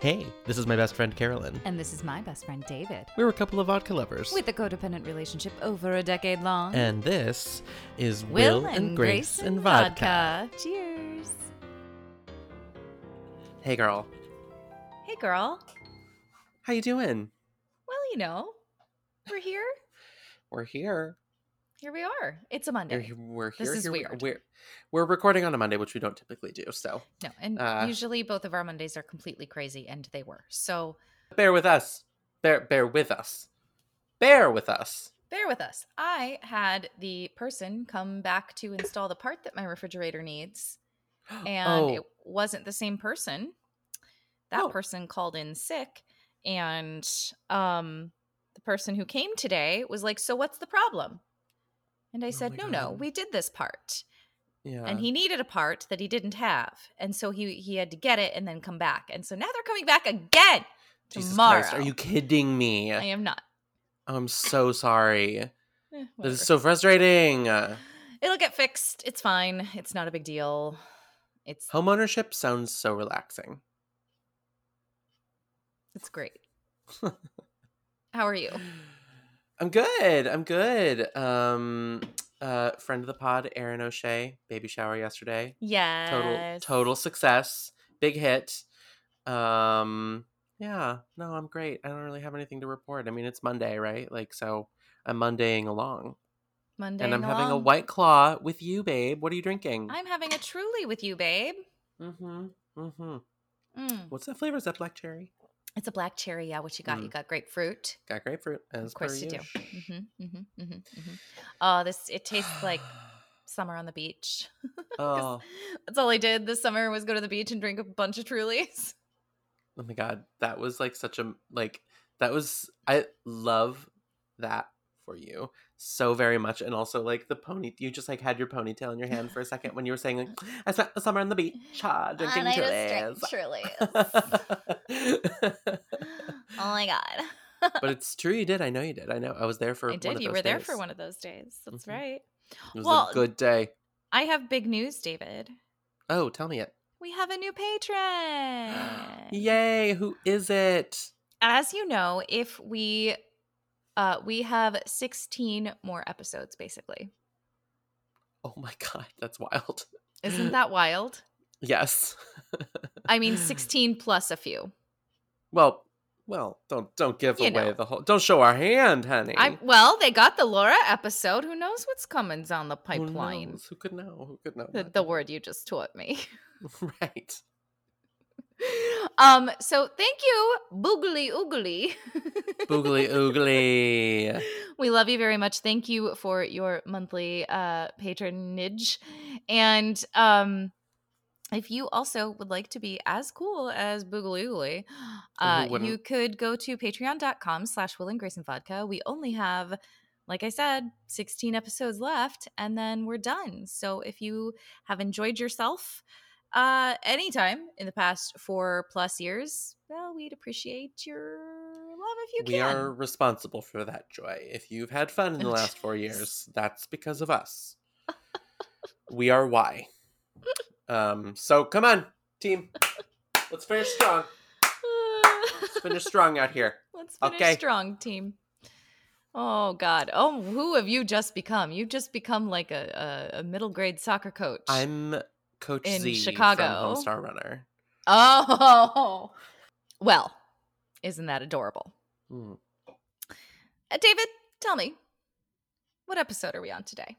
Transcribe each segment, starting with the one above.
Hey, this is my best friend Carolyn. And this is my best friend David. We're a couple of vodka lovers. With a codependent relationship over a decade long. and this is Will, and, Grace, and vodka. Cheers. Hey, girl. Hey, girl. How you doing? Well, you know, we're here. We're here. Here we are. It's a Monday. we're This here. is here weird. We're, we're recording on a Monday, which we don't typically do. So No, and Uh, usually both of our Mondays are completely crazy, and they were. So bear with us. Bear bear with us. Bear with us. bear with us. I had the person come back to install the part that my refrigerator needs, and oh, it wasn't the same person. That Oh. person called in sick, and um, the person who came today was like, "So what's the problem?" And I Oh said, "No, no, we did this part." yeah. and he needed a part that he didn't have and so he he had to get it and then come back and so now they're coming back again Jesus tomorrow Christ, are you kidding me? i am not I'm so sorry. Eh, This is so frustrating. It'll get fixed it's fine it's not a big deal it's Homeownership sounds so relaxing. it's great how are you I'm good. I'm good. Um uh friend of the pod, Aaron O'Shea, baby shower yesterday. Yeah. Total total success. Big hit. Um yeah, no, I'm great. I don't really have anything to report. I mean, it's Monday, right? Like so I'm Mondaying along. monday and I'm having a white claw with you, babe. What are you drinking? i'm having a truly with you babe Mm-hmm. Mm-hmm. Mm. What's that flavor? Is that black cherry? It's a black cherry yeah what you got you Mm. got grapefruit Got grapefruit. As of course you do hmm mm-hmm, hmm hmm oh this it tastes like summer on the beach oh, That's all I did this summer was go to the beach and drink a bunch of Trulies. oh my god, that was like such a like that was I love that for you so very much, and also like the pony. You just like had your ponytail in your hand for a second when you were saying like I spent the summer on the beach, ah, drinking Trulies. oh my god. but it's true, you did. I know you did. I know. I was there for. I one did. of You those were there days. for one of those days. That's Mhm. right. It was Well, a good day. I have big news, David. Oh, tell me it. We have a new patron. Yay! Who is it? As you know, if we uh we have 16 more episodes basically. Oh my god, that's wild. Isn't that wild? Yes. I mean 16 plus a few. Well, well, don't don't give You away know. the whole. Don't show our hand, honey. I well, they got the Laura episode. Who knows what's coming down the Who pipeline? knows? Who could know? Who could know? The, the word you just taught me. right. Um. So thank you, Boogly Oogly. Boogly oogly. we love you very much. Thank you for your monthly uh patronage, and um. If you also would like to be as cool as Boogly Oogly, uh, you could go to patreon.com slash Will and Grace and Vodka. We only have, like I said, 16 episodes left, and then we're done. So if you have enjoyed yourself uh, anytime in the past four plus years, well, we'd appreciate your love if you We can. We are responsible for that joy. If you've had fun in the last four years, that's because of us. we are why. Um. So come on, team. Let's finish strong. Let's finish strong out here. Let's finish Okay. strong, team. Oh God! Oh, who have you just become? You've just become like a, a, a middle grade soccer coach. I'm Coach In Z Chicago. from Homestar Runner. Oh, well, isn't that adorable? Hmm. Uh, David, tell me, what episode are we on today?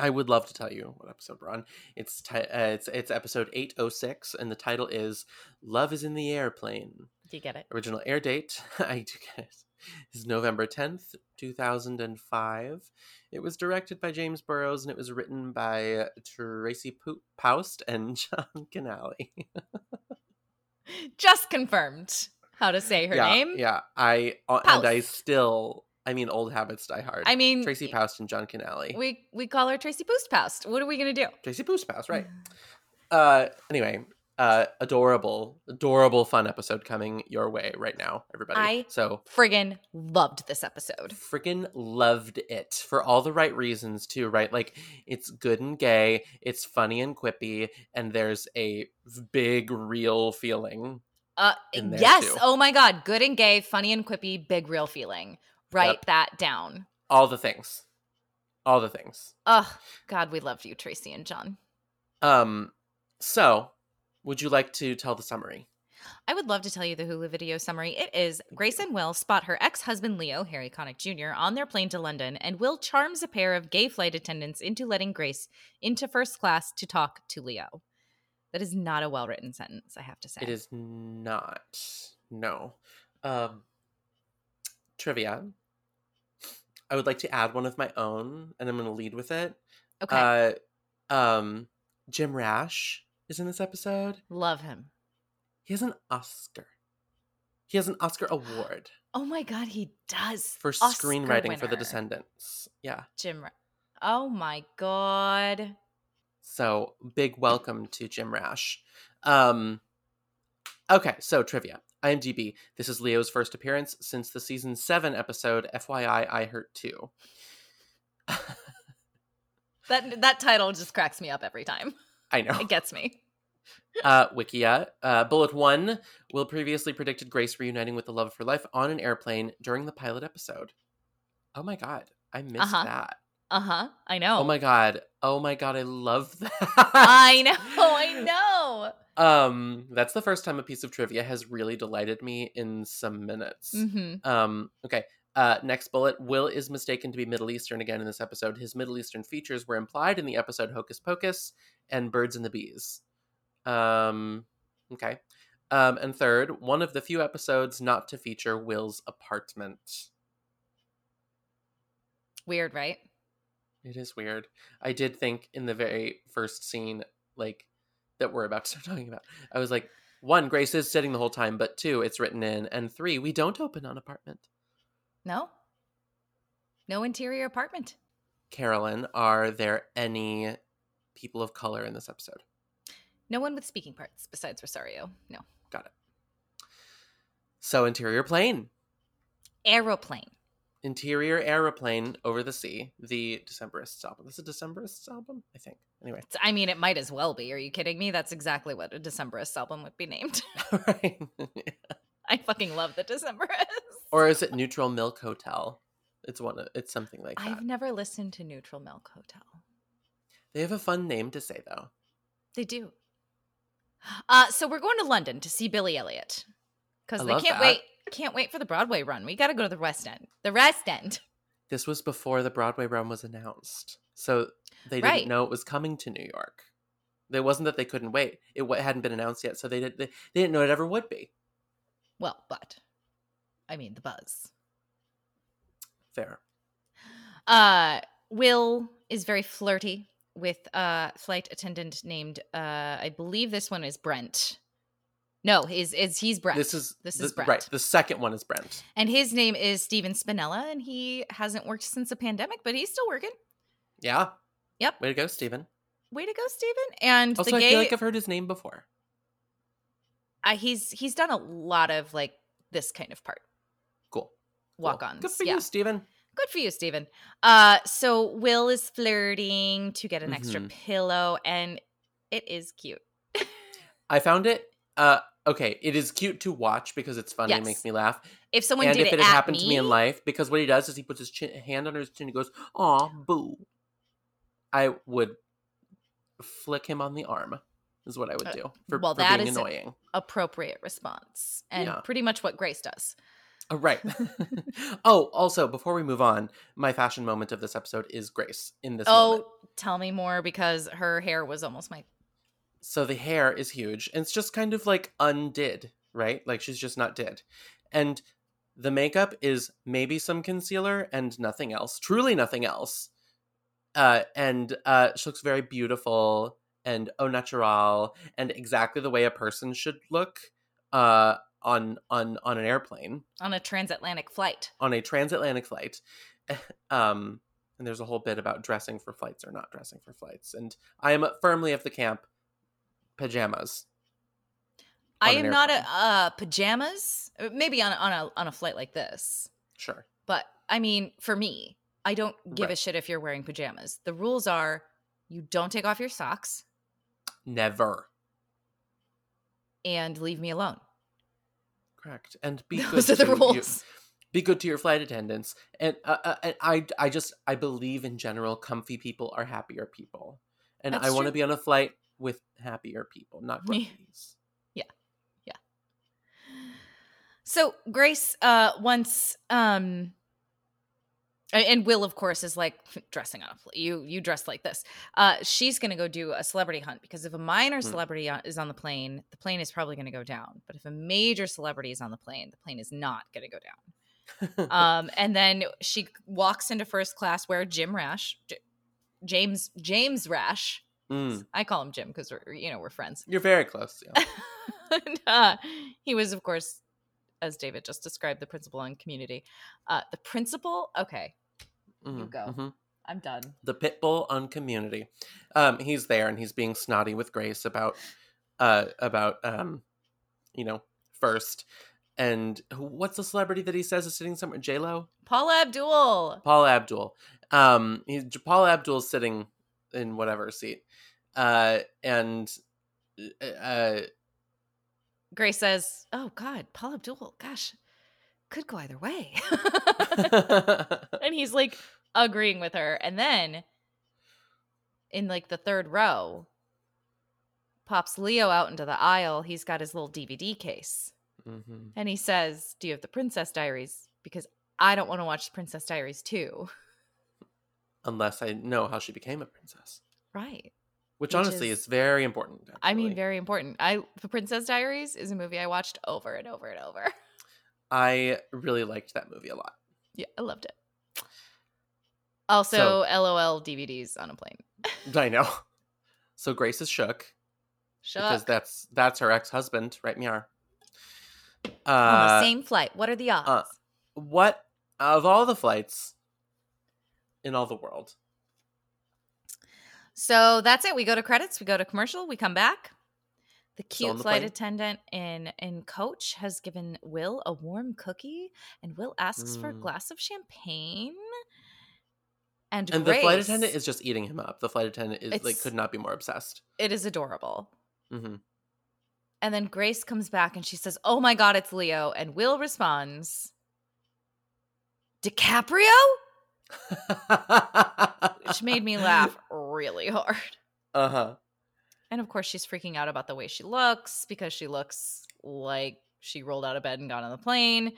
I would love to tell you what episode we're on. It's ti- uh, it's it's episode eight oh six, and the title is "Love Is in the Airplane." Do you get it? Original air date, I do get it, is November tenth, two thousand and five. It was directed by James Burrows, and it was written by Tracy Poust and Jon Kinnally. Just confirmed how to say her yeah, name. yeah. I uh, and I still, I mean, old habits die hard. I mean, Tracy Poust and Jon Kinnally. we we call her Tracy Poostpoust. What are we gonna do? Tracy Poust Poust, right? Uh, anyway, uh, adorable, adorable, fun episode coming your way right now, everybody. I- so Friggin' loved this episode. freaking loved it for all the right reasons too, right? Like it's good and gay, it's funny and quippy, and there's a big real feeling Uh, yes. too. Oh my god. Good and gay, funny and quippy, big real feeling. Write Yep. that down. All the things. All the things. Oh God, we loved you, Tracy and John. Um, so would you like to tell the summary? I would love to tell you the Hulu video summary. It is Grace and Will spot her ex husband Leo, Harry Connick Jr., on their plane to London, and Will charms a pair of gay flight attendants into letting Grace into first class to talk to Leo. That is not a well written sentence, I have to say. It is not. No. Um, trivia. I would like to add one of my own, and I'm going to lead with it. Okay. Uh, um, Jim Rash is in this episode. Love him. He has an Oscar. He has an Oscar award Oh my God, he does. for Oscar screenwriting for The. Descendants. Yeah. Jim. Oh my God. So big welcome to Jim Rash. Um, okay, so trivia. IMDb. This is Leo's first appearance since the season seven episode FYI I Hurt Too. That, that title just cracks me up every time. I know. It gets me. Uh, Wikia. Uh, bullet one. Will previously predicted Grace reuniting with the love of her life on an airplane during the pilot episode. Oh my god, I missed Uh-huh. that. Uh huh. I know. Oh my god. Oh my god, I love that. I know. I know. Um, that's the first time a piece of trivia has really delighted me in some minutes. Mm-hmm. Um, okay. Uh, next bullet. Will is mistaken to be Middle Eastern again in this episode. His Middle Eastern features were implied in the episode Hocus Pocus and Birds and the Bees. Um, okay. Um, and third, one of the few episodes not to feature Will's apartment. Weird, right? It is weird. I did think in the very first scene, like that we're about to start talking about, I was like, one, Grace is sitting the whole time, but two, it's written in, and three, we don't open on apartment. No. No interior apartment. Carolyn, are there any people of color in this episode? No one with speaking parts besides Rosario. No. Got it. So interior plane, Aeroplane. interior aeroplane over the sea. The Decemberists album. This is a Decemberists album, I think. Anyway, It's- I mean, it might as well be. Are you kidding me? That's exactly what a Decemberists album would be named. right. I fucking love the Decemberists. or is it Neutral Milk Hotel? It's one. Of, it's something like that. I've never listened to Neutral Milk Hotel. They have a fun name to say though. They do. Uh, so we're going to London to see Billy Elliot because they can't that. wait. Can't wait for the Broadway run. We got to go to the West End. The West End. This was before the Broadway run was announced, so they Right. didn't know it was coming to New York. It wasn't that they couldn't wait; it hadn't been announced yet, so they did. They, they didn't know it ever would be. Well, but I mean the buzz. Fair. Uh, Will is very flirty with a flight attendant named uh, I believe this one is Brent. No, is is he's Brent. This is this the- is Brent. right. The second one is Brent. and his name is Steven Spinella, and he hasn't worked since the pandemic, but he's still working. Yeah. Yep. Way to go, Steven. Way to go, Steven! And Also, the I feel like I've heard his name before. Uh, he's he's done a lot of like this kind of part Cool. walk Cool. Good for yeah. you, Steven. Good for you, Steven. Uh, so Will is flirting to get an extra Mhm. pillow, and it is cute. I found it. Uh, okay, it is cute to watch because it's funny and makes me laugh. If someone and did if it, it had happened me, to me in life, because what he does is he puts his chin, hand on his chin and goes, "Aw, boo." I would flick him on the arm. Is what I would Uh, do for, well, for that being is- annoying. appropriate response, and Yeah. pretty much what Grace does. Oh, right. oh, also, before we move on, my fashion moment of this episode is Grace in this oh, moment. tell me more because her hair was almost my. So the hair is huge, and it's just kind of like undid, right? Like she's just not did. And the makeup is maybe some concealer and nothing else. Truly nothing else. Uh, and uh, she looks very beautiful and au natural and exactly the way a person should look uh, on on on an airplane on a transatlantic flight. on a transatlantic flight. um, and there's a whole bit about dressing for flights or not dressing for flights. And I am firmly of the camp pajamas. I am not a uh, pajamas. uh, Maybe on on a on a flight like this, Sure. but I mean, for me, I don't give a shit if you're wearing pajamas. The rules are you don't take off your socks Never. and leave me alone. Correct. And be Those good are the to rules. You, be good to your flight attendants. And, uh, uh, and I I just I believe in general comfy people are happier people. And That's I want to be on a flight with happier people, not Yeah. Yeah. So Grace, uh, once, um, and Will, of course, is like dressing on a you. You dress like this. Uh, she's gonna go do a celebrity hunt because if a minor Hmm. celebrity on- is on the plane, the plane is probably gonna go down. But if a major celebrity is on the plane, the plane is not gonna go down. Um, and then she walks into first class where Jim Rash, J- James James Rash, Mm, I call him Jim because we're you know we're friends. you're very close. Yeah. and, uh, he was, of course, as David just described, the principal on Community. Uh, the principal, okay, Mhm, go. mhm. I'm done. the pit bull on community um he's there and he's being snotty with grace about uh about um you know first and what's the celebrity that he says is sitting somewhere j-lo Paula Abdul. paul abdul um he's paul abdul's sitting in whatever seat uh and uh Grace says, "Oh God, Paul Abdul. Gosh, could go either way." and he's like agreeing with her, and then in like the third row, pops Leo out into the aisle. He's got his little DVD case. Mhm. And he says, Do you have the Princess Diaries? Because I don't want to watch the Princess Diaries too. unless i know how she became a princess Right. Which, Which honestly is- is, very important I mean, very important. I The Princess Diaries is a movie I watched over and over and over. i really liked that movie a lot Yeah, I loved it. Also, LOL DVDs on a plane. I know. So Grace is shook Shook. because that's that's her ex husband, right? Miar. on Uh, the same flight. What are the odds? uh, what of all the flights in all the world? So that's it. We go to credits. We go to commercial. We come back. The cute the flight plane? attendant in in coach has given Will a warm cookie, and Will asks for a Mm. glass of champagne. And, And the flight attendant is just eating him up. The flight attendant is like could not be more obsessed. it is adorable. hmm And then Grace comes back and she says, "Oh my God, it's Leo." And Will responds, "DiCaprio," which made me laugh really hard. uh huh. And of course, she's freaking out about the way she looks because she looks like she rolled out of bed and got on the plane.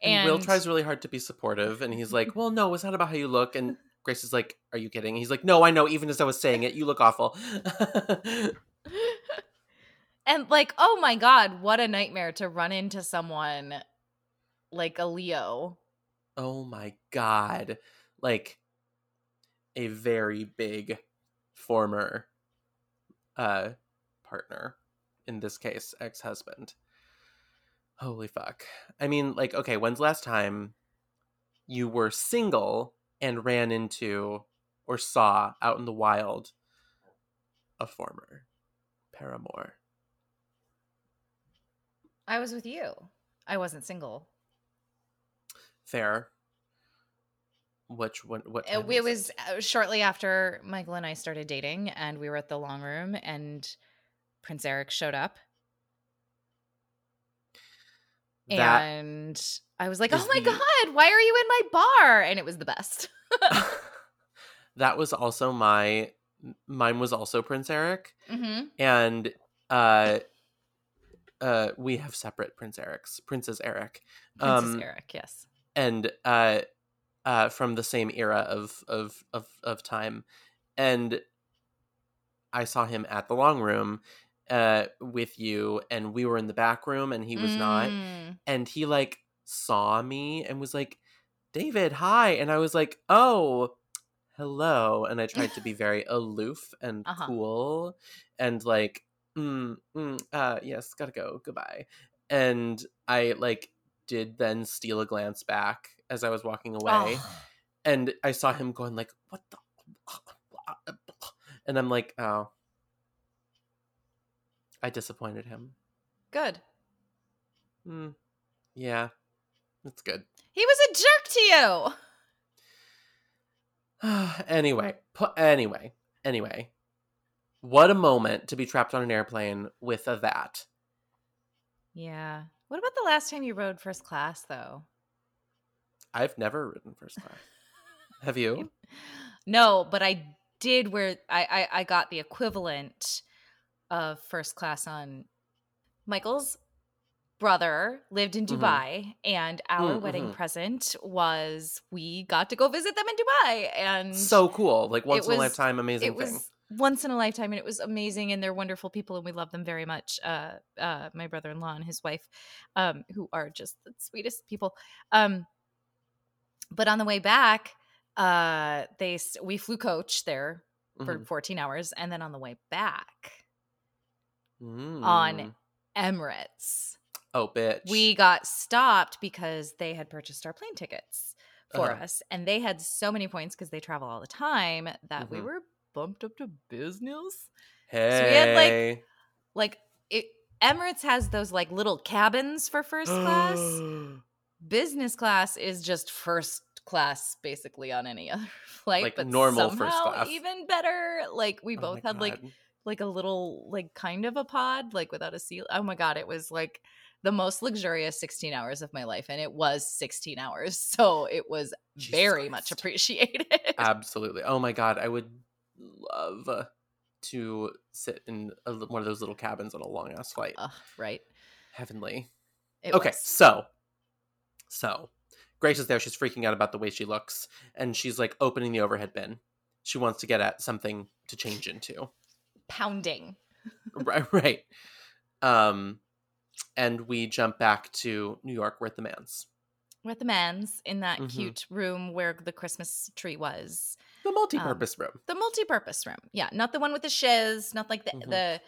And, Will tries really hard to be supportive, and he's like, "Well, no, it's not about how you look." And Grace is like, "Are you kidding?" He's like, "No, I know. Even as I was saying it, you look awful." and like, oh my god, what a nightmare to run into someone like a Leo. oh my god like a very big former uh partner in this case ex-husband holy fuck i mean like okay when's the last time you were single and ran into or saw out in the wild a former paramour I was with you. I wasn't single. fair which one what Uh, It was uh, shortly after Michael and I started dating, and we were at the long room, and Prince Eric showed up. that and I was like, "Oh my the- god, why are you in my bar?" And it was the best. that was also my mine was also Prince Eric hmm and uh uh we have separate Prince Erics, Princess Eric. Princess Um, Eric, yes. and uh uh from the same era of of of of time. And I saw him at the long room uh with you and we were in the back room and he was not. Mm. and he like saw me and was like david hi. And i was like oh hello. And i tried to be very aloof and Uh-huh. cool and like mm, mm, uh yes gotta go goodbye. And i like did then steal a glance back as i was walking away Oh. and i saw him going like what the and i'm like oh i disappointed him Good. mm, yeah that's good He was a jerk to you. anyway, pu- anyway, anyway. What a moment to be trapped on an airplane with a that. Yeah. What about the last time you rode first class though? I've never ridden first class. Have you? No, but I did where I, I I got the equivalent of first class on Michael's brother lived in Mhm. Dubai and our Mm, wedding mhm. present was we got to go visit them in Dubai and So cool. Like once in a lifetime amazing it was thing. once in a lifetime and it was amazing and they're wonderful people and we love them very much uh uh my brother-in-law and his wife um who are just the sweetest people um but on the way back uh they we flew coach there for Mhm. 14 hours and then on the way back Mm. on Emirates Oh bitch. we got stopped because they had purchased our plane tickets for Uh-huh. us and they had so many points because they travel all the time that we Mhm. were bumped up to business Hey. we had, like, like it Emirates has those like little cabins for first class. Business class is just first class basically on any other flight, Like but normal first class. even better. Like we Oh both had like God. like a little like kind of a pod like without a seal. Oh my god, it was like the most luxurious 16 hours of my life and it was 16 hours. So it was Jesus very much appreciated. Absolutely. Oh my god, I would love uh, to sit in a, one of those little cabins on a long ass flight. Ugh, right. Heavenly. It okay, was. so so Grace is there. She's freaking out about the way she looks, and she's like opening the overhead bin. She wants to get at something to change into. pounding. right, right. Um, and we jump back to New York. We're at the man's, We're at the man's in that Mhm. cute room where the Christmas tree was. the multi-purpose room. The multi-purpose room. Yeah, not the one with the shiz, not like the Mhm. the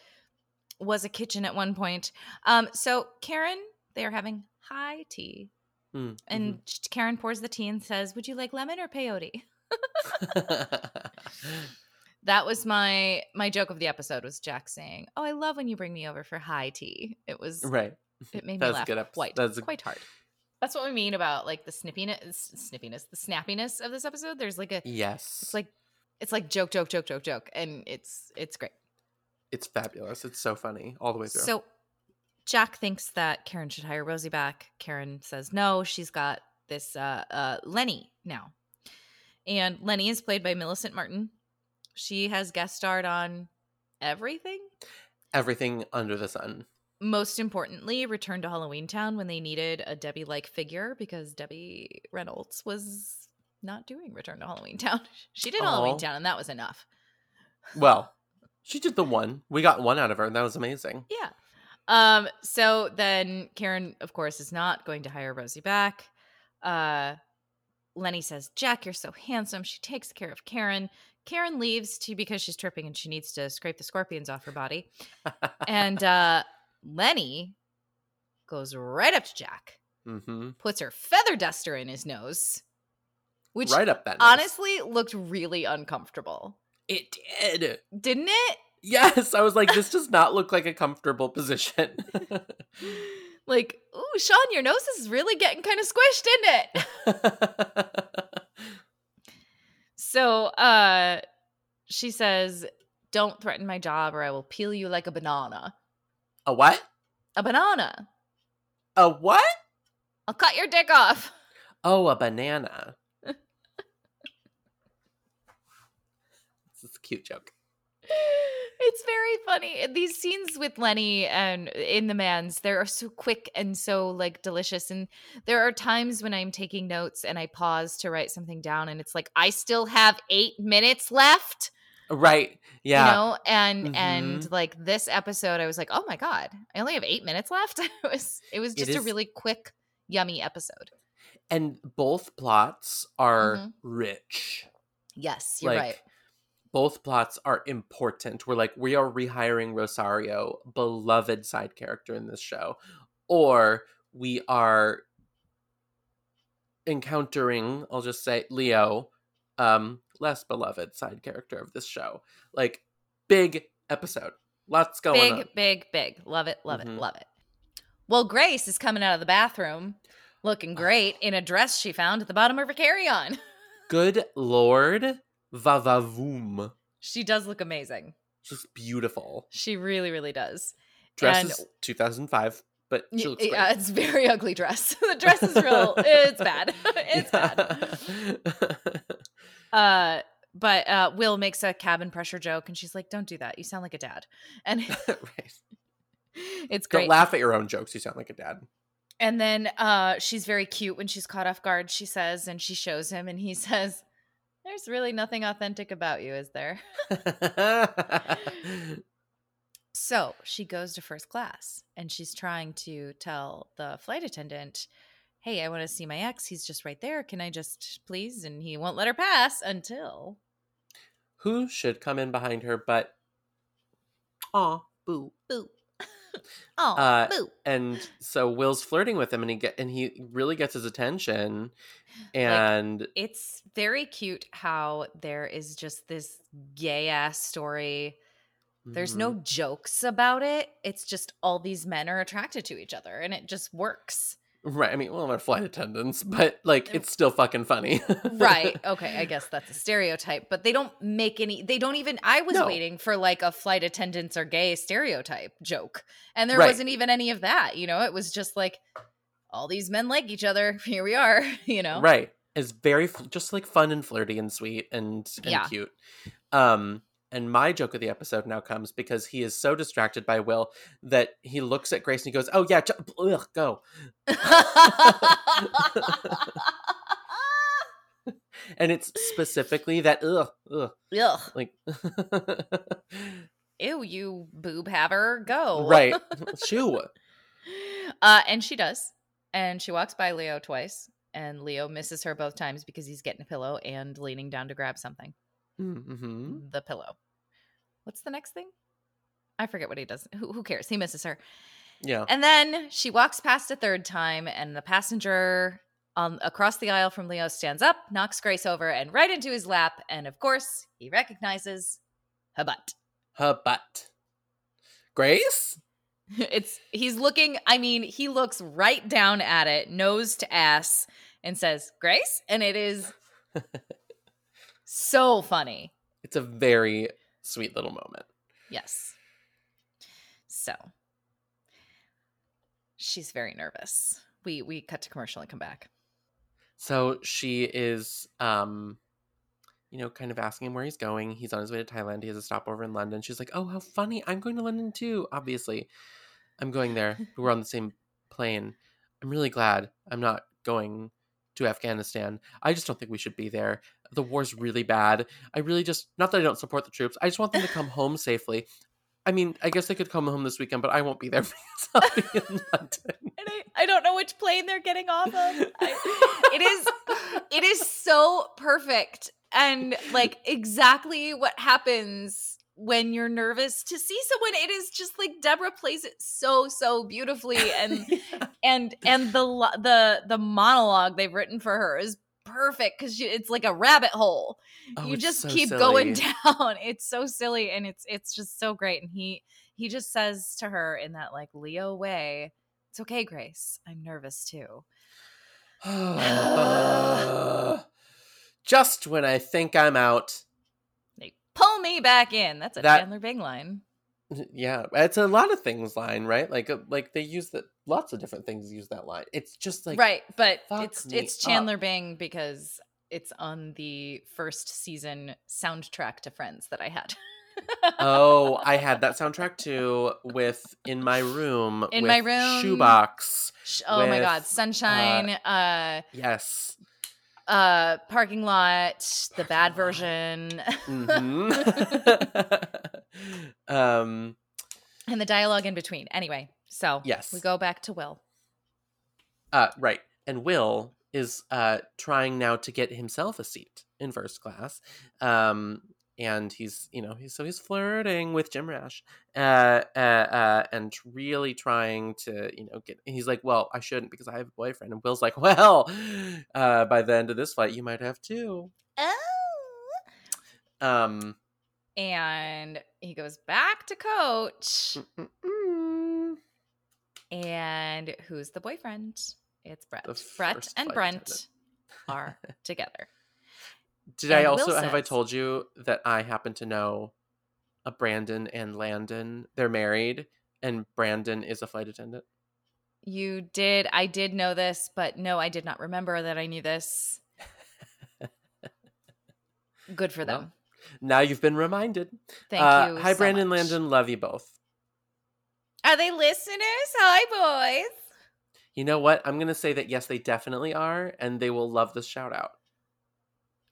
was a kitchen at one point. Um so Karen, they are having high tea. Mm, And sh- Karen pours the tea and says, "Would you like lemon or peyote?" That was my my joke of the episode was Jack saying, "Oh, I love when you bring me over for high tea." It was right. it made me laugh good quite That's a- quite hard. That's what we mean about like the snippiness, snippiness, the snappiness of this episode. There's like a Yes. it's like it's like joke, joke, joke, joke, joke, and it's it's great. it's fabulous. It's so funny all the way through. So Jack thinks that Karen should hire Rosie back. Karen says no. She's got this uh, uh, Lenny now, and Lenny is played by Millicent Martin. She has guest starred on everything. Everything under the sun. Most importantly, Return to Halloween Town when they needed a Debbie like figure because Debbie Reynolds was not doing Return to Halloween Town. She did Halloween Town, and that was enough. Well, she did the one. We got one out of her, and that was amazing. Yeah. Um, so then Karen, of course, is not going to hire Rosie back. Uh Lenny says, Jack, you're so handsome. She takes care of Karen. Karen leaves to because she's tripping and she needs to scrape the scorpions off her body. And uh Lenny goes right up to Jack, mm-hmm. puts her feather duster in his nose, which Right up that. nose. honestly looked really uncomfortable. it did. Didn't it? Yes, I was like, this does not look like a comfortable position. Like, ooh, Sean, your nose is really getting kind of squished, isn't it? So uh she says, Don't threaten my job or I will peel you like a banana. a what? A banana. A what? I'll cut your dick off. Oh, a banana. This is a cute joke. It's very funny. These scenes with Lenny and in the man's, they are so quick and so like delicious. And there are times when I'm taking notes and I pause to write something down and it's like, I still have eight minutes left. Right. Yeah. you know and and Mhm. like this episode i was like oh my god i only have eight minutes left it was it was It just a really quick yummy episode And both plots are Mhm. rich. yes you're like, right Both plots are important. We're like, we are rehiring Rosario, beloved side character in this show, or we are encountering, I'll just say, Leo, um, less beloved side character of this show. Like, big episode. Lots going big on. big big love it love Mhm. it love it well grace is coming out of the bathroom looking great in a dress she found at the bottom of her carry-on Good lord, vavavoom. she does look amazing Just beautiful. she really really does Dress And- is 2005. but she looks great. yeah, it's very ugly dress. the dress is real. It's bad. it's bad. Uh, but uh, Will makes a cabin pressure joke, and she's like, "Don't do that. You sound like a dad." And right. it's great. Don't laugh at your own jokes. You sound like a dad. And then uh, she's very cute when she's caught off guard. She says, and she shows him, and he says, "There's really nothing authentic about you, is there?" So she goes to first class and she's trying to tell the flight attendant, Hey, I want to see my ex. He's just right there. Can I just please? And he won't let her pass until. Who should come in behind her but Aw, boo. Boo. oh, Uh, boo. And so Will's flirting with him and he get and he really gets his attention. And It's very cute how there is just this gay ass story. There's no Mhm. jokes about it. It's just all these men are attracted to each other and it just works. Right. I mean, well, they're flight attendants, but like it's still fucking funny. right okay i guess that's a stereotype but they don't make any they don't even i was No. waiting for like a flight attendants are gay stereotype joke and there Right. wasn't even any of that you know it was just like all these men like each other here we are you know Right. It's very just like fun and flirty and sweet and, and Yeah. cute. Um and my joke of the episode now comes because he is so distracted by Will that he looks at Grace and he goes, "Oh yeah, j- ugh, go." And it's specifically that ugh, ugh, Ugh. like ew you boob haver go right. Shoo. uh and she does and she walks by leo twice and leo misses her both times because he's getting a pillow and leaning down to grab something hmm the pillow. What's the next thing? I forget what he does. Who, who cares? He misses her. Yeah. And then she walks past a third time, and the passenger um, across the aisle from Leo stands up, knocks Grace over, and right into his lap. And of course, he recognizes her butt. Her butt. Grace? It's he's looking. I mean, he looks right down at it, nose to ass, and says, "Grace," and it is so funny. It's a very sweet little moment. Yes. So she's very nervous. We we cut to commercial and come back. So she is, um, you know, kind of asking him where he's going. He's on his way to Thailand. He has a stopover in London. She's like, "Oh, how funny! I'm going to London too. Obviously, I'm going there. We're on the same plane. I'm really glad I'm not going to Afghanistan. I just don't think we should be there. The war's really bad. I really just not that I don't support the troops. I just want them to come home safely. I mean, I guess they could come home this weekend, but I won't be there because I'll be in London. And I, I don't know which plane they're getting off of. I, it is it is so perfect and like exactly what happens when you're nervous to see someone it is just like deborah plays it so so beautifully and and and the the the monologue they've written for her is perfect because it's like a rabbit hole Oh, you just so keep silly. going down it's so silly and it's it's just so great and he he just says to her in that like leo way it's okay grace i'm nervous too Just when I think I'm out. Pull me back in that's a That- chandler bing line Yeah, it's a lot of things line, right? Like, uh, like they use that. Lots of different things use that line. It's just like right but it's it's up. chandler bing because it's on the first season soundtrack to friends that i had Oh, I had that soundtrack too with "In My Room." In with My Room. Shoebox. Sh- oh my god with, sunshine uh Yes. Uh parking lot the bad version hmm um. and the dialogue in between anyway so Yes. we go back to will Uh. Right. And Will is uh trying now to get himself a seat in first class. Um. And he's, you know, he's so he's flirting with Jim Rash, uh, uh, uh, and really trying to, you know, get. He's like, "Well, I shouldn't because I have a boyfriend." And Will's like, "Well, uh, by the end of this fight, you might have two." oh Um, and he goes back to coach and who's the boyfriend it's brett The brett and brent attendant. are together Did I also Will have I told you that I happen to know a Brandon and Landon? They're married, and Brandon is a flight attendant. You did. I did know this, but no, I did not remember that I knew this. Good for them. Well, now you've been reminded. Thank Uh, you. Hi, so Brandon much. Landon. Love you both. Are they listeners? Hi, boys. You know what? I'm going to say that yes, they definitely are, and they will love this shout out.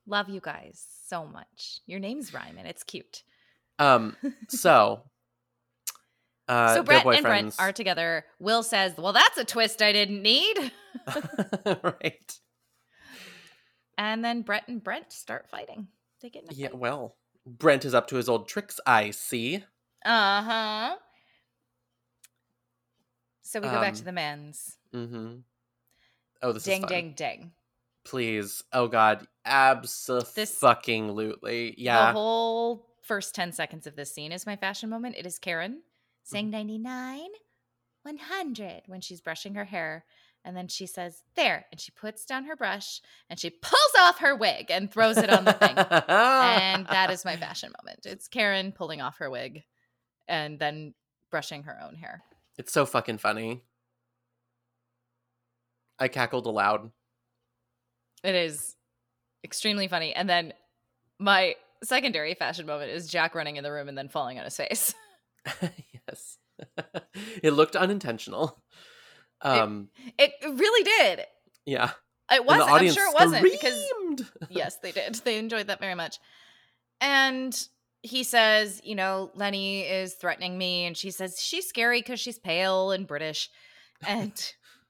Love you guys so much. Your names rhyme and it's cute. Um, so, uh, so Brett and Brent are together. Will says, "Well, that's a twist I didn't need." right. And then Brett and Brent start fighting. They get in a Yeah, fight. well, Brent is up to his old tricks, I see. Uh huh. So we go back Um, to the men's. Mm-hmm. Oh, this Ding, is fun. ding, ding. Please. Oh, God. Absolutely. Fucking lutely, yeah. The whole first 10 seconds of this scene is my fashion moment. It is Karen Mm-hmm. saying 99, 100 when she's brushing her hair. And then she says, there. And she puts down her brush and she pulls off her wig and throws it on the thing. and that is my fashion moment. It's Karen pulling off her wig and then brushing her own hair. It's so fucking funny. I cackled aloud. It is extremely funny. And then my secondary fashion moment is Jack running in the room and then falling on his face. yes. it looked unintentional. Um, It really did. yeah. It And was. the I'm sure it wasn't because yes, they did. They enjoyed that very much. And he says, you know, Lenny is threatening me, and she says she's scary because she's pale and British. And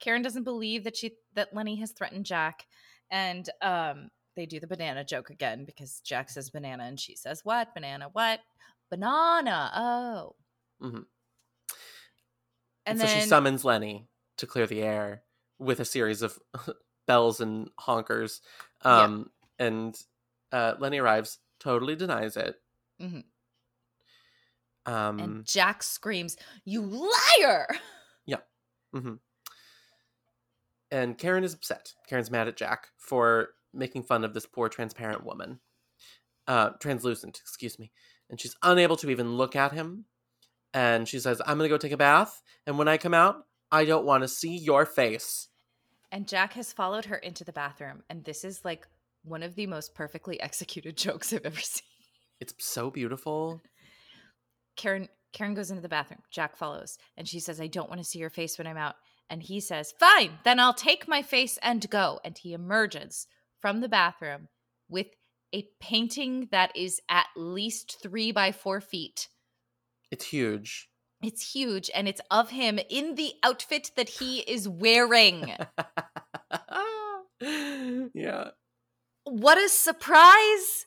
Karen doesn't believe that she that Lenny has threatened Jack. And um, they do the banana joke again because Jack says banana and she says what? Banana what? Banana. Oh. Mm-hmm. And so then she summons Lenny to clear the air with a series of bells and honkers. Yeah. Um, And uh, Lenny arrives, totally denies it. Mm-hmm. Um, and Jack screams, "You liar!" Yeah Mm-hmm. And Karen is upset. Karen's mad at Jack for making fun of this poor transparent woman. Uh, translucent, excuse me. And she's unable to even look at him. And she says, I'm going to go take a bath. And when I come out, I don't want to see your face. And Jack has followed her into the bathroom, and this is like one of the most perfectly executed jokes I've ever seen. It's so beautiful. Karen Karen goes into the bathroom. Jack follows, and she says, "I don't want to see your face when I'm out." And he says, "Fine, then I'll take my face and go." And he emerges from the bathroom with a painting that is at least three by four feet. It's huge. It's huge, and it's of him in the outfit that he is wearing. yeah. what a surprise!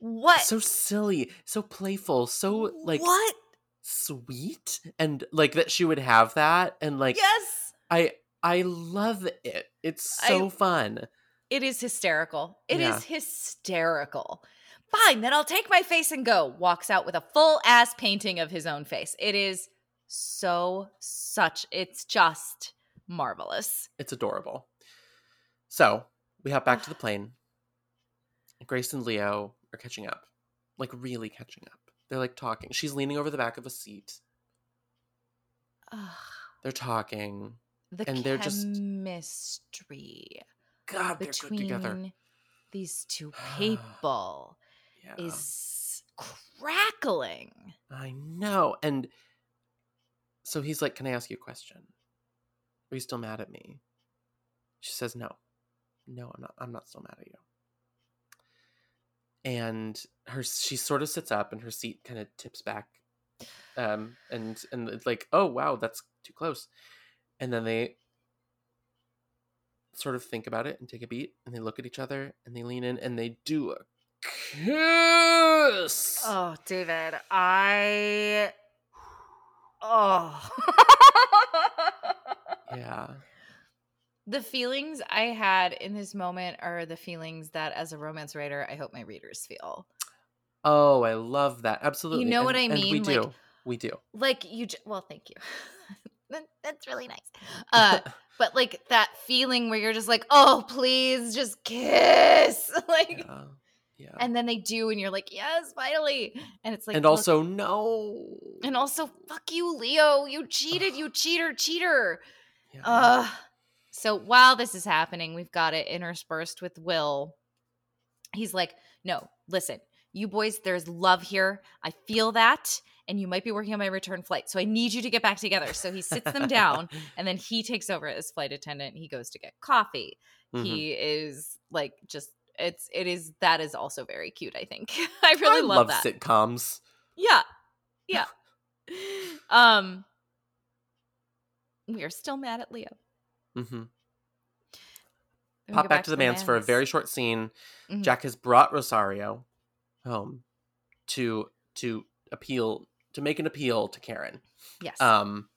What? So silly, so playful, so like what? sweet and like that she would have that and like yes, I I love it. It's I- so fun. It is hysterical. It is Yeah. hysterical. Fine, then I'll take my face and go. Walks out with a full ass painting of his own face. It is so such. It's just marvelous. It's adorable. So we hop back to the plane. Grace and Leo are catching up. Like really catching up. They're like talking. She's leaning over the back of a seat. Ugh, They're talking. the And they're just- chemistry God, they're good together. between these two people Yeah. is crackling. I know. And so he's like, Can I ask you a question? Are you still mad at me? She says, No. No, I'm not I'm not still mad at you. And her she sort of sits up and her seat kind of tips back. Um and and it's like, oh wow, that's too close. And then they sort of think about it and take a beat and they look at each other and they lean in and they do a kiss. Oh, David, I. Oh. Yeah. The feelings I had in this moment are the feelings that, as a romance writer, I hope my readers feel. Oh, I love that. Absolutely. You know what I and we do. Like- we do. Like you, j- well, thank you. That- That's really nice. Uh, but like that feeling where you're just like, oh, please, just kiss, like, yeah. Yeah. and then they do, and you're like, yes, finally, and it's like, and also no. and also, fuck you, Leo, you cheated, you cheater, cheater. Yeah. Ugh. So while this is happening, we've got it interspersed with Will. He's like, no, listen, you boys, there's love here. I feel that. And you might be working on my return flight. So I need you to get back together. So he sits them down and then he takes over as flight attendant. He goes to get coffee. Mhm. He is like just it's it is that is also very cute, I think. I really I love, love that. sitcoms. Yeah. Yeah. um we are still mad at Leo. hmm Pop go back, to the manse for a very short scene. Mhm. Jack has brought Rosario home to to appeal to make an appeal to Karen. Yes. Um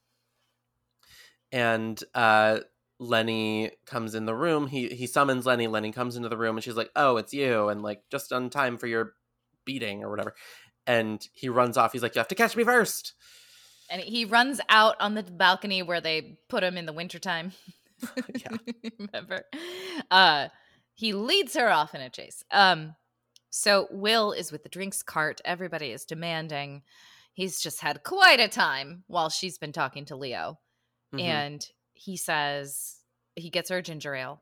and uh Lenny comes in the room. He he summons Lenny. Lenny comes into the room and she's like, "Oh, it's you." And like just on time for your beating or whatever. And he runs off. He's like, "You have to catch me first. and he runs out on the balcony where they put him in the wintertime. Yeah. Remember? Uh he leads her off in a chase. Um so Will is with the drinks cart. Everybody is demanding. He's just had quite a time while she's been talking to Leo. Mhm. And he says he gets her ginger ale.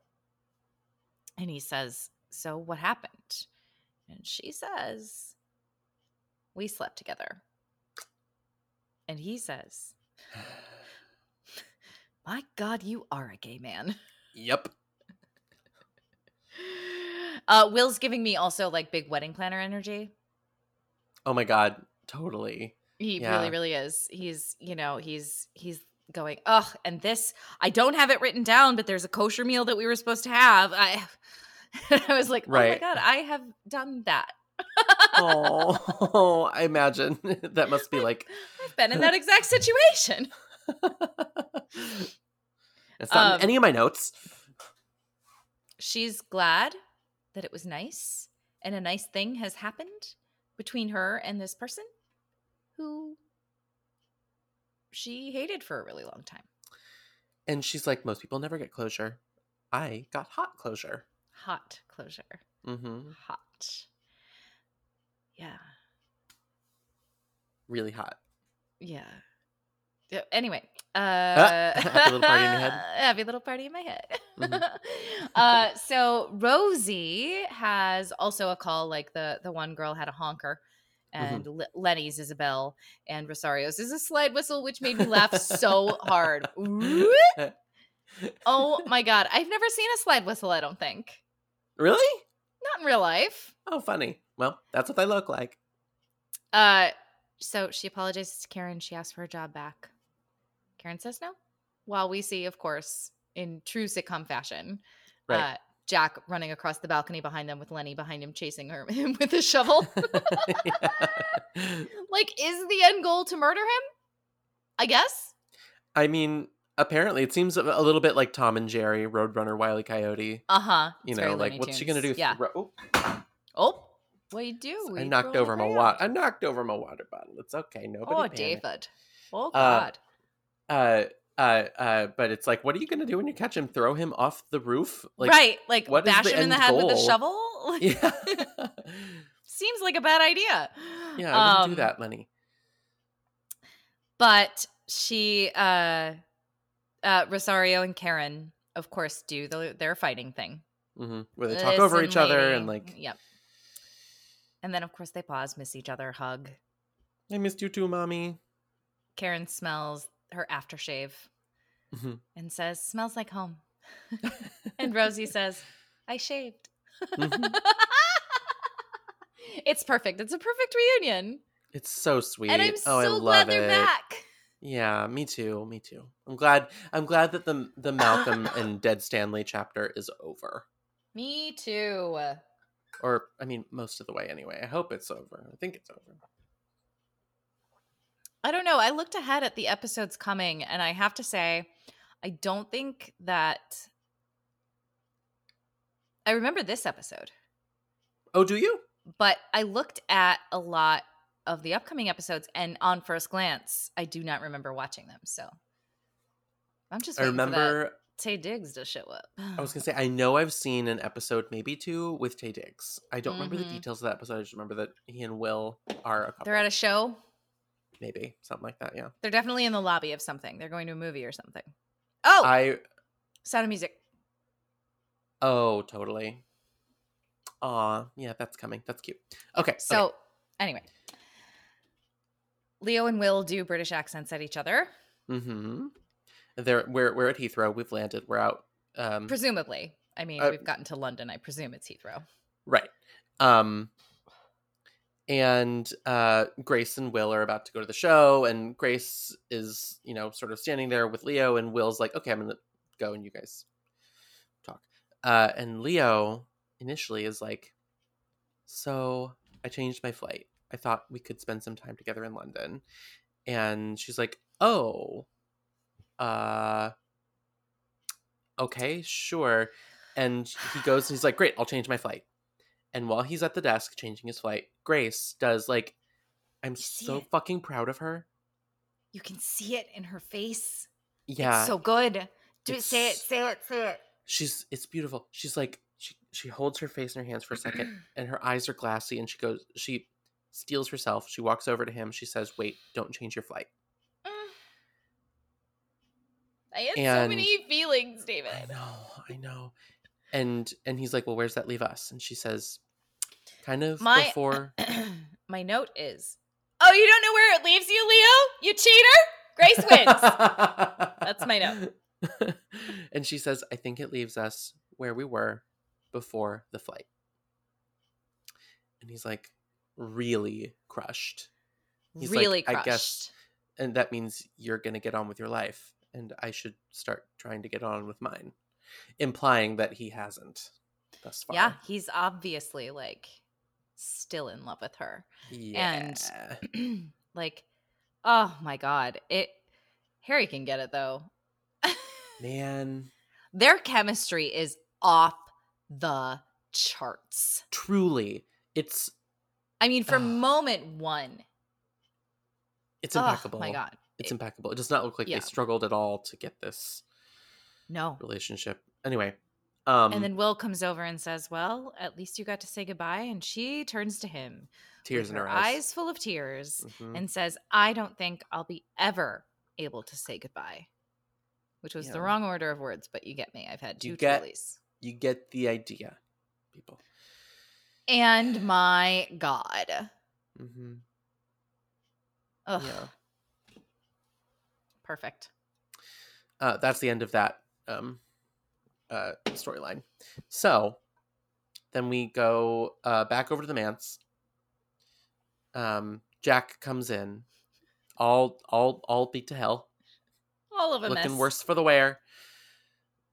And he says, "So what happened?" And she says, "We slept together." And he says, "My god, you are a gay man." Yep. Uh Will's giving me also like big wedding planner energy. Oh my god, totally. He Yeah. really, really is. He's, you know, he's he's going, ugh, and this I don't have it written down, but there's a kosher meal that we were supposed to have. I I was like, oh my Right. god, I have done that. Oh, I imagine that must be like I've been in that exact situation. it's not Um, in any of my notes. She's glad that it was nice and a nice thing has happened between her and this person who she hated for a really long time. And she's like, most people never get closure. I got hot closure. Hot closure. Mm-hmm. Hot. Yeah. Really hot. Yeah. Yeah, Anyway, uh, happy little party in your head? Happy little party in my head. Mhm. uh, so Rosie has also a call. Like the the one girl had a honker, Mm-hmm. and Le- Lenny's Isabel, and Rosario's is a slide whistle, which made me laugh so hard. oh my god, I've never seen a slide whistle. I don't think really? not in real life. Oh, funny. Well, that's what they look like. Uh, so she apologizes to Karen. She asks for her job back. Karen says no. While we see, of course, in true sitcom fashion, Right. uh, Jack running across the balcony behind them with Lenny behind him, chasing her him with a shovel. like, is the end goal to murder him? I guess. I mean, apparently, it seems a little bit like Tom and Jerry, Roadrunner, Wile E. Coyote. Uh huh. You know, like what's she gonna do? Yeah. Throw- oh, Oh, what you do? I You knocked over my water. I knocked over my water bottle. It's okay. Nobody. Oh. David. Oh Uh, God. Uh, uh, uh. But it's like, what are you gonna do when you catch him? Throw him off the roof? Like, right. Like what bash him in the head with a goal? shovel. Yeah. Seems like a bad idea. yeah. I wouldn't do Um, that, Lenny. but she uh uh rosario and karen of course do the, their fighting thing hmm Where they talk over Listen, each other and like, yep and then of course they pause miss each other hug I missed you too, mommy. karen smells her aftershave Mhm. and says smells like home and rosie says i shaved Mhm. it's perfect it's a perfect reunion It's so sweet. and i'm oh, I so love glad it. they're back Yeah, me too. Me too. I'm glad. I'm glad that the the Malcolm and Dead Stanley chapter is over. me too Or I mean, most of the way anyway. I hope it's over. I think it's over. I don't know. I looked ahead at the episodes coming, and I have to say, I don't think that. I remember this episode, Oh, do you? but I looked at a lot of the upcoming episodes, and on first glance, I do not remember watching them. So I'm just I waiting for that remember. Taye Diggs to show up. I was gonna say I know I've seen an episode, maybe two, with Taye Diggs. I don't remember the Mhm. details of that episode. I just remember that he and Will are a couple. They're at a show. Maybe something like that. Yeah. They're definitely in the lobby of something. They're going to a movie or something. Oh, I Sound of Music. oh totally. Aw, yeah, that's coming. That's cute. Okay, So, okay. anyway, Leo and Will do British accents at each other, Mm-hmm. There, we're we're at Heathrow. We've landed. We're out. Um, presumably. I mean, Uh, we've gotten to London. I presume it's Heathrow. right. Um, and uh, Grace and Will are about to go to the show, and Grace is, you know, sort of standing there with Leo, and Will's like, "Okay, I'm gonna go, and you guys talk." Uh, and Leo initially is like, "So I changed my flight. I thought we could spend some time together in London," and she's like, "Oh, uh, okay, sure." And he goes, and he's like, "Great, I'll change my flight." And while he's at the desk changing his flight, Grace does like, I'm so it. fucking proud of her. You can see it in her face. Yeah, It's so good. Do it. Say it. Say it. Say it. she's it's beautiful. She's like she she holds her face in her hands for a second, and her eyes are glassy, and she goes she steels herself. She walks over to him. She says, "Wait, don't change your flight." Mm. I had so many feelings, David. I know, I know. And and he's like, "Well, where's that leave us?" And she says, "Kind of My before." my note is, oh, you don't know where it leaves you, Leo? You cheater! Grace wins. That's my note. and she says, I think it leaves us where we were before the flight. And he's like, really crushed. He's like, really "I crushed. guess- And that means you're going to get on with your life. And I should start trying to get on with mine. Implying that he hasn't thus far. Yeah, he's obviously like still in love with her. Yeah. And- like, oh my god, it. Harry can get it though. Man, Their chemistry is off the charts. truly, it's I mean, from Ugh. moment one. it's Oh impeccable. my god. It's It- impeccable. It does not look like yeah. they struggled at all to get this no. relationship. Anyway, um, and then Will comes over and says, "Well, at least you got to say goodbye." And she turns to him, tears in her eyes eyes, full of tears, Mhm. and says, "I don't think I'll be ever able to say goodbye." Which was the wrong order of words, but you get me. I've had two You get- you get the idea, people. And my God. Mm-hmm. Ugh. Yeah, Perfect. uh, that's the end of that um, uh, storyline. So then we go uh, back over to the manse. Um, Jack comes in, all all all beat to hell. All of a looking mess. worse for the wear.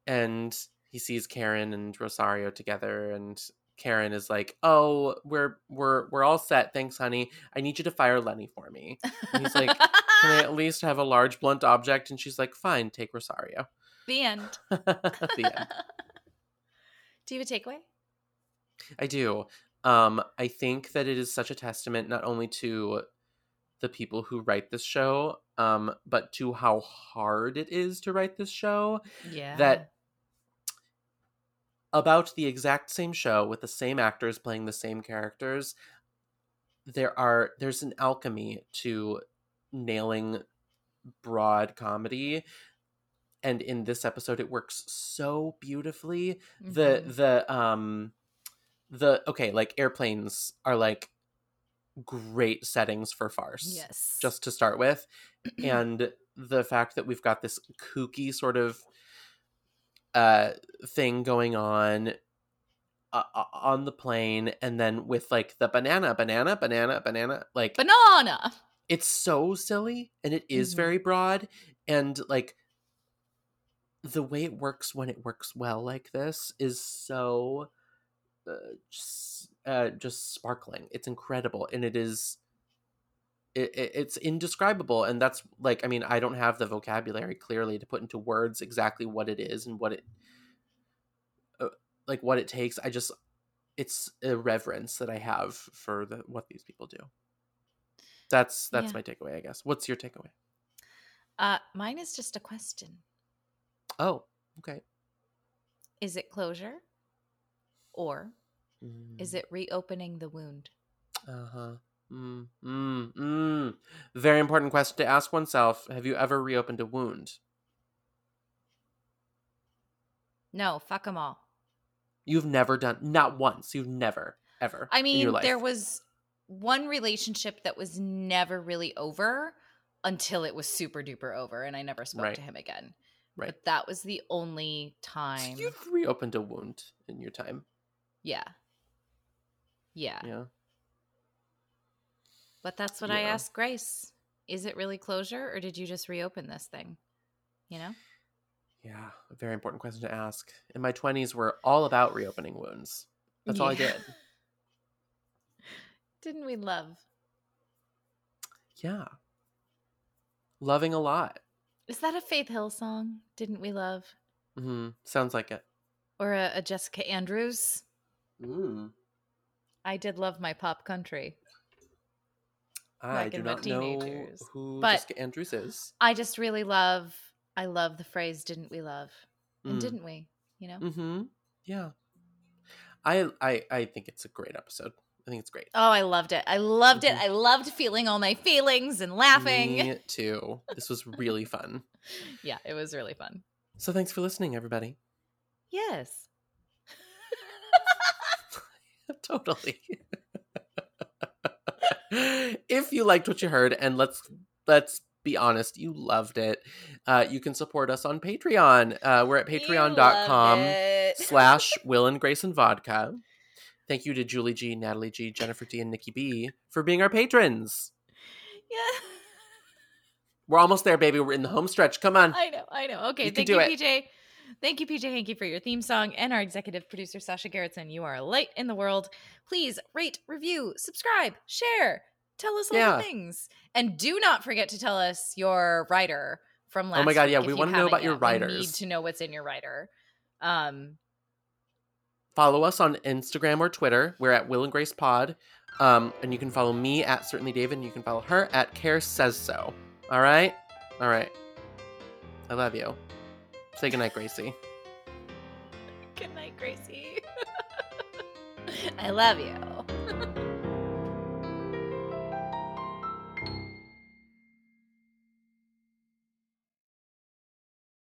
And he sees Karen and Rosario together, and Karen is like, "Oh, we're we're we're all set, thanks, honey. I need you to fire Lenny for me. And he's like, Can I at least have a large blunt object?" And she's like, "Fine, take Rosario." The end. the end. Do you have a takeaway? I do. Um, I think that it is such a testament not only to the people who write this show, um, but to how hard it is to write this show. Yeah. that about the exact same show with the same actors playing the same characters there are there's an alchemy to nailing broad comedy and in this episode it works so beautifully the Mhm. the um the okay like airplanes are like great settings for farce yes. just to start with and the fact that we've got this kooky sort of uh thing going on uh, uh, on the plane and then with like the banana banana banana banana like banana. it's so silly and it is Mhm. very broad and like the way it works when it works well like this is so uh, just, uh, just sparkling. It's incredible and it is it, it, it's indescribable and that's like i mean i don't have the vocabulary clearly to put into words exactly what it is and what it uh, like what it takes. I just it's a reverence that i have for the what these people do. That's that's Yeah. my takeaway i guess. What's your takeaway? Uh, mine is just a question. Oh okay Is it closure? Or Mm. is it reopening the wound? uh-huh mm, mm, mm. very important question to ask oneself have you ever reopened a wound No, fuck them all. You've never done not once. You've never ever. I mean, there was one relationship that was never really over until it was super duper over and I never spoke Right. to him again. Right. But that was the only So time. you've reopened a wound in your time. yeah. Yeah. Yeah. But that's what I asked Grace. Is it really closure or did you just reopen this thing? You know? Yeah. A very important question to ask. In my twenties, were all about reopening wounds. That's all I did. Didn't we love? Yeah. Loving a lot. Is that a Faith Hill song? Didn't we love? Mm-hmm. Sounds like it. Or a, a Jessica Andrews? Mm. I did love my pop country. I do not know who But- Jessica Andrews is. I just really love I love the phrase didn't we love? And Mm. didn't we? You know? Mm-hmm. Yeah. I I I think it's a great episode. I think it's great. Oh, I loved it. I loved it. Mhm. I loved feeling all my feelings and laughing. Me too. This was really fun. Yeah, it was really fun. So thanks for listening, everybody. Yes. totally. if you liked what you heard, and let's let's be honest, you loved it. Uh, you can support us on Patreon. Uh, we're at patreon.com slash Will and Grace and Vodka. Thank you to Julie G, Natalie G, Jennifer D, and Nikki B for being our patrons. Yeah. We're almost there, baby. We're in the home stretch. Come on. I know, I know. Okay, You thank you, it. PJ. Thank you, PJ Hankey, for your theme song and our executive producer, Sasha Gerritsen. You are a light in the world. Please rate, review, subscribe, share, tell us all Yeah. the things. And do not forget to tell us your writer from last Oh my God, yeah, we wanna know haven't about your yet. We need to know what's in your writer. Um, follow us on Instagram or Twitter. We're at Will and Grace Pod. Um, and you can follow me at Certainly David, and you can follow her at Care Says So. All right? All right. I love you. Say goodnight, Gracie. good night, Gracie. I love you.